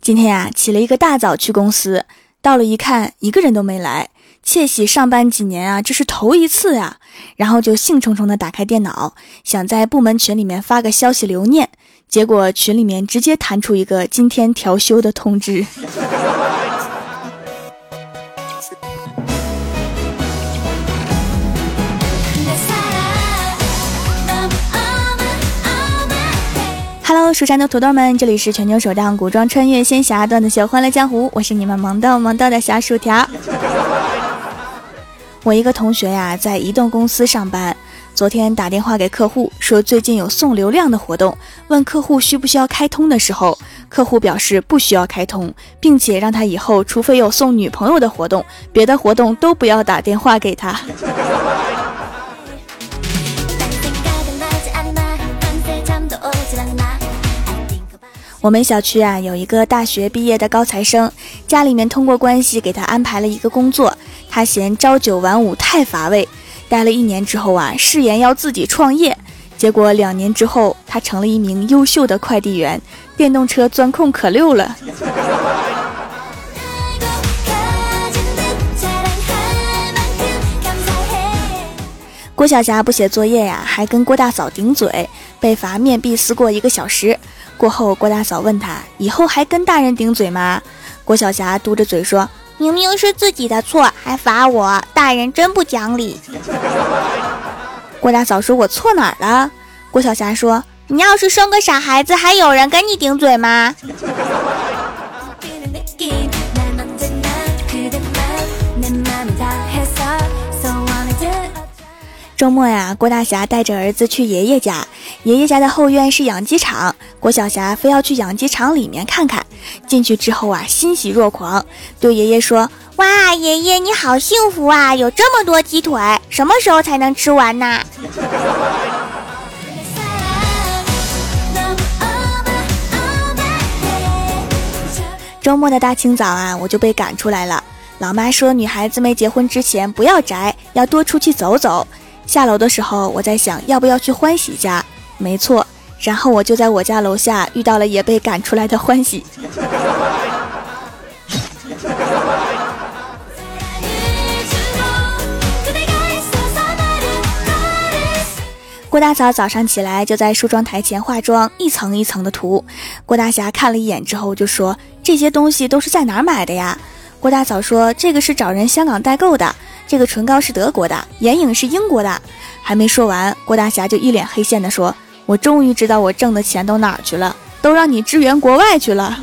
今天呀，起了一个大早去公司，到了一看，一个人都没来。窃喜上班几年啊，这是头一次呀。然后就兴冲冲的打开电脑，想在部门群里面发个消息留念，结果群里面直接弹出一个今天调休的通知。Hello，蜀山的土豆们，这里是全球首档古装穿越仙侠段子秀《欢乐江湖》，我是你们萌豆萌豆的小薯条。我一个同学呀，在移动公司上班，昨天打电话给客户说最近有送流量的活动，问客户需不需要开通的时候，客户表示不需要开通，并且让他以后除非有送女朋友的活动，别的活动都不要打电话给他。我们小区啊有一个大学毕业的高材生，家里面通过关系给他安排了一个工作。他嫌朝九晚五太乏味，待了一年之后啊，誓言要自己创业。结果两年之后，他成了一名优秀的快递员，电动车钻空可溜了。郭晓霞不写作业呀，还跟郭大嫂顶嘴，被罚面壁思过一个小时。过后，郭大嫂问他：“以后还跟大人顶嘴吗？”郭晓霞嘟着嘴说：“明明是自己的错，还罚我，大人真不讲理。”郭大嫂说：“我错哪儿了？”郭晓霞说：“你要是生个傻孩子，还有人跟你顶嘴吗？”周末呀，郭大侠带着儿子去爷爷家，爷爷家的后院是养鸡场，郭晓霞非要去养鸡场里面看看。进去之后啊，欣喜若狂，对爷爷说：“哇，爷爷你好幸福啊，有这么多鸡腿，什么时候才能吃完呢？” 周末的大清早啊，我就被赶出来了。老妈说，女孩子没结婚之前不要宅，要多出去走走。下楼的时候，我在想要不要去欢喜家。没错，然后我就在我家楼下遇到了也被赶出来的欢喜。郭大嫂早上起来就在梳妆台前化妆，一层一层的涂。郭大侠看了一眼之后就说：“这些东西都是在哪儿买的呀？”郭大嫂说：“这个是找人香港代购的。”这个唇膏是德国的，眼影是英国的。还没说完，郭大侠就一脸黑线的说：“我终于知道我挣的钱都哪儿去了，都让你支援国外去了。”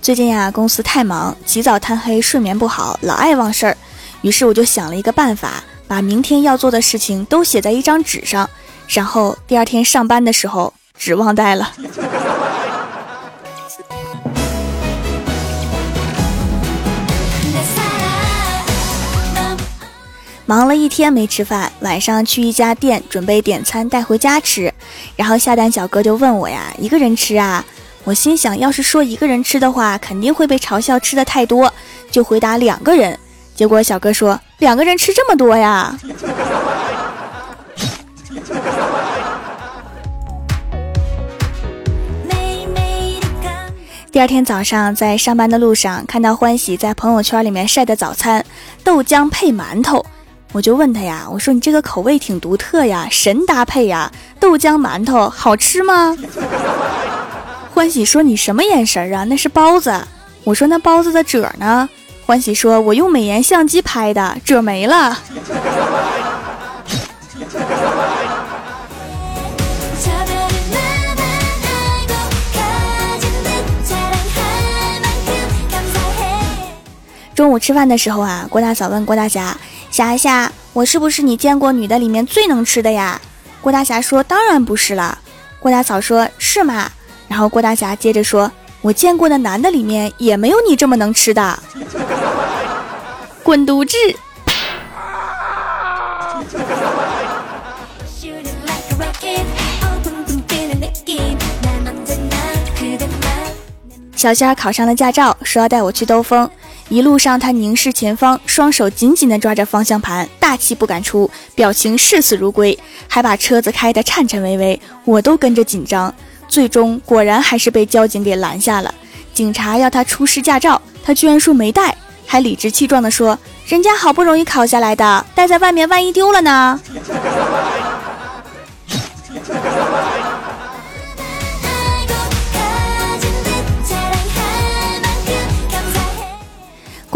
最近呀，公司太忙，起早贪黑，睡眠不好，老爱忘事儿。于是我就想了一个办法，把明天要做的事情都写在一张纸上。然后第二天上班的时候，纸忘带了。忙了一天没吃饭，晚上去一家店准备点餐带回家吃，然后下单小哥就问我呀：“一个人吃啊？”我心想，要是说一个人吃的话，肯定会被嘲笑吃的太多，就回答两个人。结果小哥说：“两个人吃这么多呀？”第二天早上，在上班的路上，看到欢喜在朋友圈里面晒的早餐，豆浆配馒头，我就问他呀，我说你这个口味挺独特呀，神搭配呀，豆浆馒头好吃吗？欢喜说你什么眼神啊？那是包子。我说那包子的褶呢？欢喜说，我用美颜相机拍的，褶没了。中午吃饭的时候啊，郭大嫂问郭大侠：“侠侠，我是不是你见过女的里面最能吃的呀？”郭大侠说：“当然不是了。”郭大嫂说：“是吗？”然后郭大侠接着说：“我见过的男的里面也没有你这么能吃的。”滚犊子！小仙儿考上了驾照，说要带我去兜风。一路上他凝视前方，双手紧紧地抓着方向盘，大气不敢出，表情视死如归，还把车子开得颤颤巍巍，我都跟着紧张。最终果然还是被交警给拦下了。警察要他出示驾照，他居然说没带，还理直气壮地说：“人家好不容易考下来的，带在外面万一丢了呢？”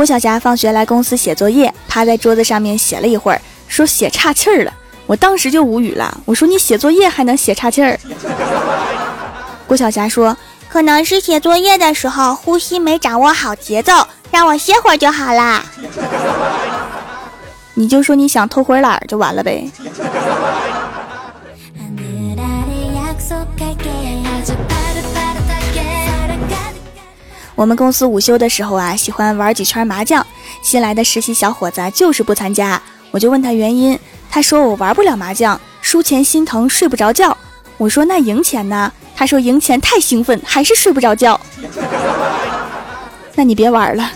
郭晓霞放学来公司写作业，趴在桌子上面写了一会儿，说写岔气儿了。我当时就无语了，我说你写作业还能写岔气儿？郭晓霞说：“可能是写作业的时候呼吸没掌握好节奏，让我歇会儿就好啦。”你就说你想偷会懒就完了呗。我们公司午休的时候啊，喜欢玩几圈麻将。新来的实习小伙子就是不参加，我就问他原因，他说我玩不了麻将，输钱心疼，睡不着觉。我说那赢钱呢？他说赢钱太兴奋，还是睡不着觉。那你别玩了。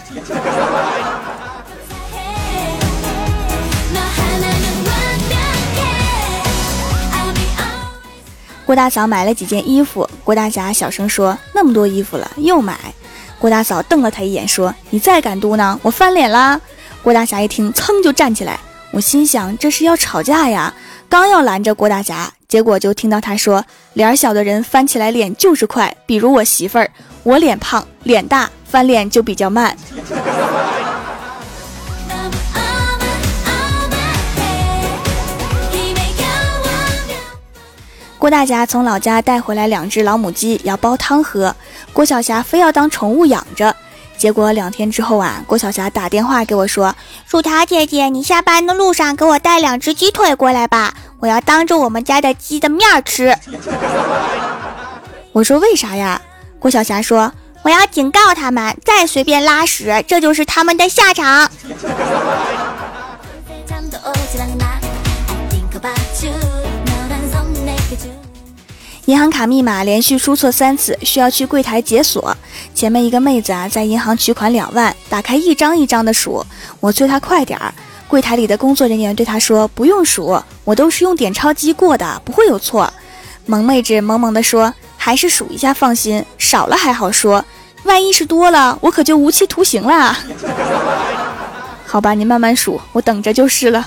郭大嫂买了几件衣服，郭大侠小声说：“那么多衣服了，又买。”郭大嫂瞪了他一眼，说：“你再敢嘟囔，我翻脸啦！”郭大侠一听，噌就站起来。我心想，这是要吵架呀！刚要拦着郭大侠，结果就听到他说：“脸小的人翻起来脸就是快，比如我媳妇儿，我脸胖脸大，翻脸就比较慢。”郭大侠从老家带回来两只老母鸡，要煲汤喝。郭晓霞非要当宠物养着，结果两天之后啊，郭晓霞打电话给我说：“薯条姐姐，你下班的路上给我带两只鸡腿过来吧，我要当着我们家的鸡的面吃。”我说：“为啥呀？”郭晓霞说：“我要警告他们，再随便拉屎，这就是他们的下场。” 银行卡密码连续输错三次，需要去柜台解锁。前面一个妹子啊，在银行取款两万，打开一张一张的数，我催她快点儿。柜台里的工作人员对她说：“不用数，我都是用点钞机过的，不会有错。”萌妹子萌萌的说：“还是数一下放心，少了还好说，万一是多了，我可就无期徒刑了。”好吧，你慢慢数，我等着就是了。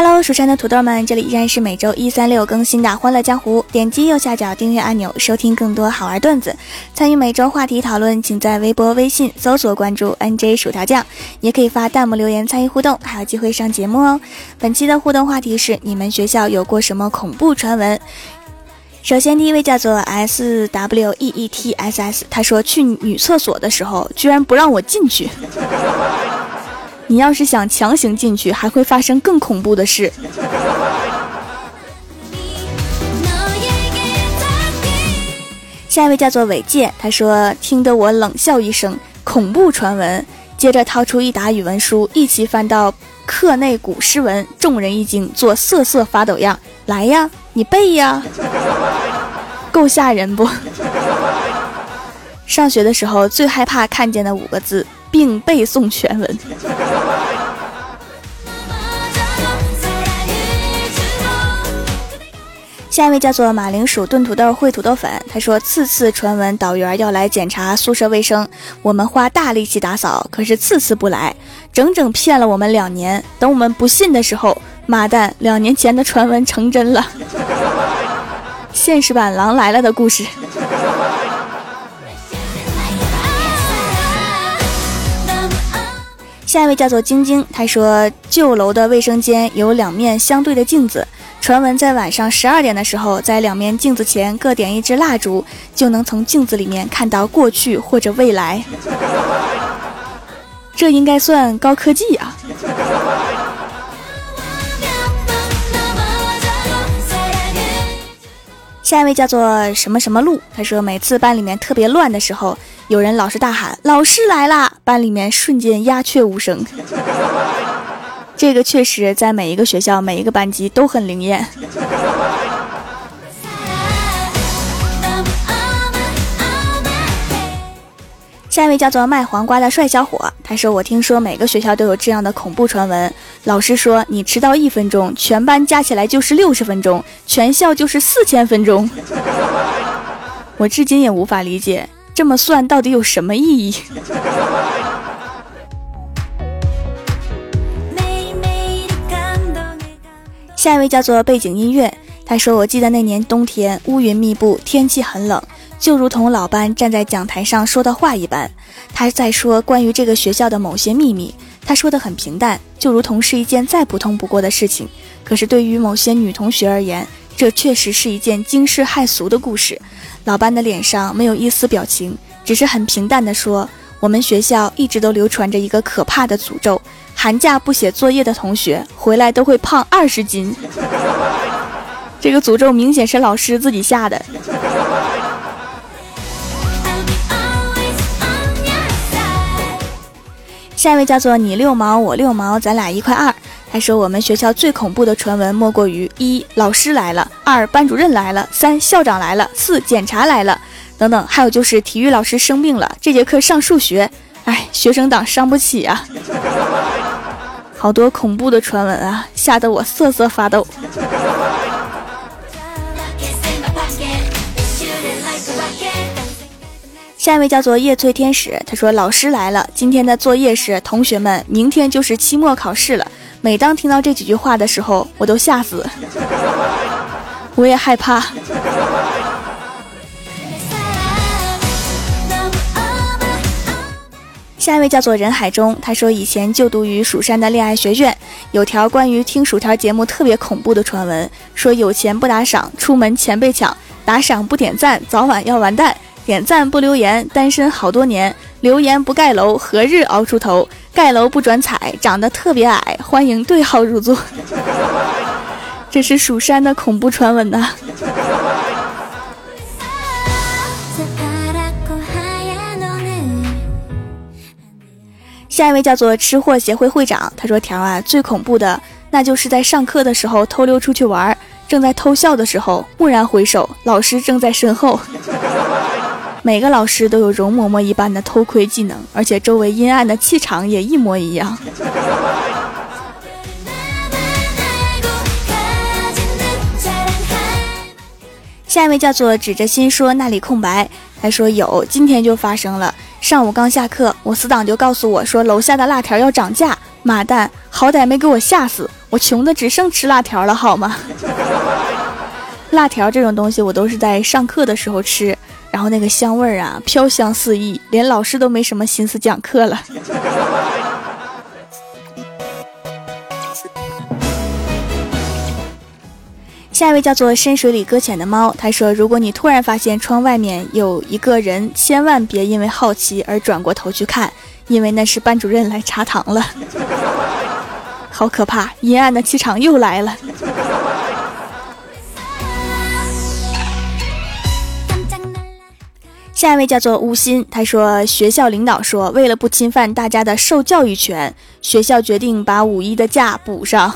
Hello，蜀山的土豆们，这里依然是每周一、三、六更新的《欢乐江湖》。点击右下角订阅按钮，收听更多好玩段子。参与每周话题讨论，请在微博、微信搜索关注 NJ 薯条酱，也可以发弹幕留言参与互动，还有机会上节目哦。本期的互动话题是：你们学校有过什么恐怖传闻？首先，第一位叫做 S W E E T S S，他说去女厕所的时候，居然不让我进去。你要是想强行进去，还会发生更恐怖的事。下一位叫做伟介，他说听得我冷笑一声，恐怖传闻。接着掏出一沓语文书，一起翻到课内古诗文，众人一惊，做瑟瑟发抖样。来呀，你背呀，够吓人不？上学的时候最害怕看见的五个字。并背诵全文。下一位叫做马铃薯炖土豆烩土豆粉，他说：次次传闻导员要来检查宿舍卫生，我们花大力气打扫，可是次次不来，整整骗了我们两年。等我们不信的时候，妈蛋，两年前的传闻成真了，现实版《狼来了》的故事。下一位叫做晶晶，她说旧楼的卫生间有两面相对的镜子，传闻在晚上十二点的时候，在两面镜子前各点一支蜡烛，就能从镜子里面看到过去或者未来。这应该算高科技啊！下一位叫做什么什么路，他说每次班里面特别乱的时候。有人老是大喊：“老师来了！”班里面瞬间鸦雀无声。这个确实在每一个学校、每一个班级都很灵验。下一位叫做卖黄瓜的帅小伙，他说：“我听说每个学校都有这样的恐怖传闻，老师说你迟到一分钟，全班加起来就是六十分钟，全校就是四千分钟。” 我至今也无法理解，这么算到底有什么意义？下一位叫做背景音乐，他说：“我记得那年冬天，乌云密布，天气很冷。”就如同老班站在讲台上说的话一般，他在说关于这个学校的某些秘密。他说的很平淡，就如同是一件再普通不过的事情。可是对于某些女同学而言，这确实是一件惊世骇俗的故事。老班的脸上没有一丝表情，只是很平淡地说：“我们学校一直都流传着一个可怕的诅咒，寒假不写作业的同学回来都会胖二十斤。这个诅咒明显是老师自己下的。”下一位叫做你六毛我六毛，咱俩一块二。他说我们学校最恐怖的传闻莫过于一老师来了，二班主任来了，三校长来了，四检查来了，等等。还有就是体育老师生病了，这节课上数学，哎，学生党伤不起啊。好多恐怖的传闻啊，吓得我瑟瑟发抖。下一位叫做叶翠天使，他说：“老师来了，今天的作业是同学们，明天就是期末考试了。每当听到这几句话的时候，我都吓死，我也害怕。”下一位叫做人海中，他说：“以前就读于蜀山的恋爱学院，有条关于听薯条节目特别恐怖的传闻，说有钱不打赏，出门钱被抢；打赏不点赞，早晚要完蛋。”点赞不留言，单身好多年；留言不盖楼，何日熬出头？盖楼不转彩，长得特别矮，欢迎对号入座。这是蜀山的恐怖传闻呐。下一位叫做吃货协会会长，他说：“条啊，最恐怖的那就是在上课的时候偷溜出去玩，正在偷笑的时候，蓦然回首，老师正在身后。”每个老师都有容嬷嬷一般的偷窥技能，而且周围阴暗的气场也一模一样。下一位叫做指着心说那里空白，他说有，今天就发生了。上午刚下课，我死党就告诉我说楼下的辣条要涨价，妈蛋，好歹没给我吓死，我穷的只剩吃辣条了，好吗？辣条这种东西，我都是在上课的时候吃。然后那个香味儿啊，飘香四溢，连老师都没什么心思讲课了。下一位叫做深水里搁浅的猫，他说：“如果你突然发现窗外面有一个人，千万别因为好奇而转过头去看，因为那是班主任来查堂了。好可怕，阴暗的气场又来了。”下一位叫做吴昕，他说学校领导说，为了不侵犯大家的受教育权，学校决定把五一的假补上。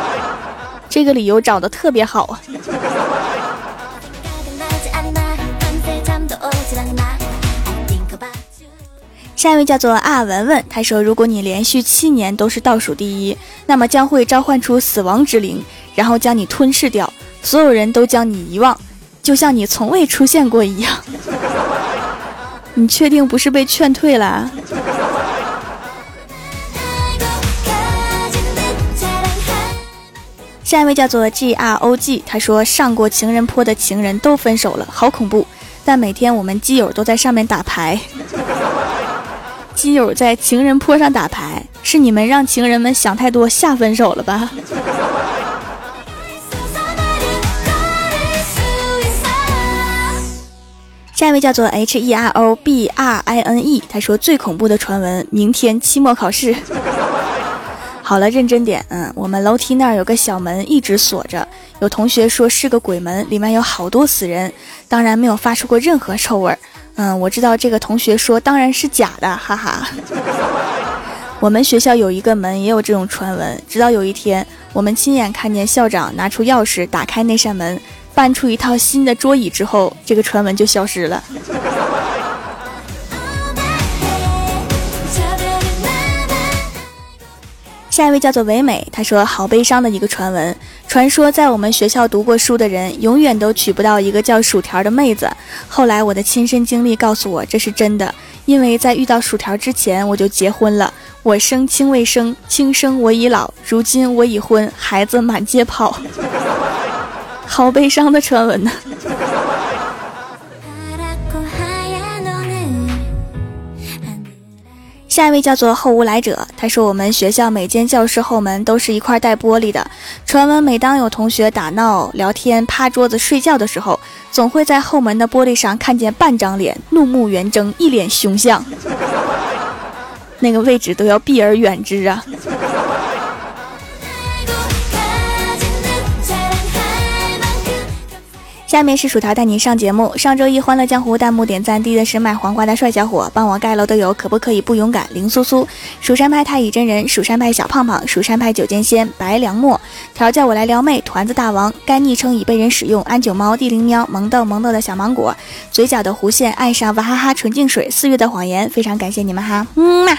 这个理由找的特别好啊。下一位叫做阿文文，他说，如果你连续七年都是倒数第一，那么将会召唤出死亡之灵，然后将你吞噬掉，所有人都将你遗忘。就像你从未出现过一样，你确定不是被劝退了？下一位叫做 G R O G，他说上过情人坡的情人都分手了，好恐怖！但每天我们基友都在上面打牌，基友在情人坡上打牌，是你们让情人们想太多下分手了吧？下一位叫做 H E R O B R I N E，他说最恐怖的传闻，明天期末考试。好了，认真点，嗯，我们楼梯那儿有个小门一直锁着，有同学说是个鬼门，里面有好多死人，当然没有发出过任何臭味儿。嗯，我知道这个同学说当然是假的，哈哈。我们学校有一个门也有这种传闻，直到有一天我们亲眼看见校长拿出钥匙打开那扇门。搬出一套新的桌椅之后，这个传闻就消失了。下一位叫做唯美，他说好悲伤的一个传闻。传说在我们学校读过书的人永远都娶不到一个叫薯条的妹子。后来我的亲身经历告诉我，这是真的。因为在遇到薯条之前，我就结婚了。我生卿未生，卿生我已老。如今我已婚，孩子满街跑。好悲伤的传闻呢。下一位叫做后无来者，他说我们学校每间教室后门都是一块带玻璃的。传闻每当有同学打闹、聊天、趴桌子睡觉的时候，总会在后门的玻璃上看见半张脸，怒目圆睁，一脸凶相。那个位置都要避而远之啊。下面是薯条带你上节目。上周一欢乐江湖弹幕点赞低的是卖黄瓜的帅小伙，帮我盖楼的有可不可以不勇敢林苏苏、蜀山派太乙真人、蜀山派小胖胖、蜀山派九剑仙、白良墨、调教我来撩妹、团子大王。该昵称已被人使用。安九猫、地灵喵、萌豆萌豆的小芒果、嘴角的弧线、爱上娃哈哈纯净水、四月的谎言，非常感谢你们哈，嗯嘛。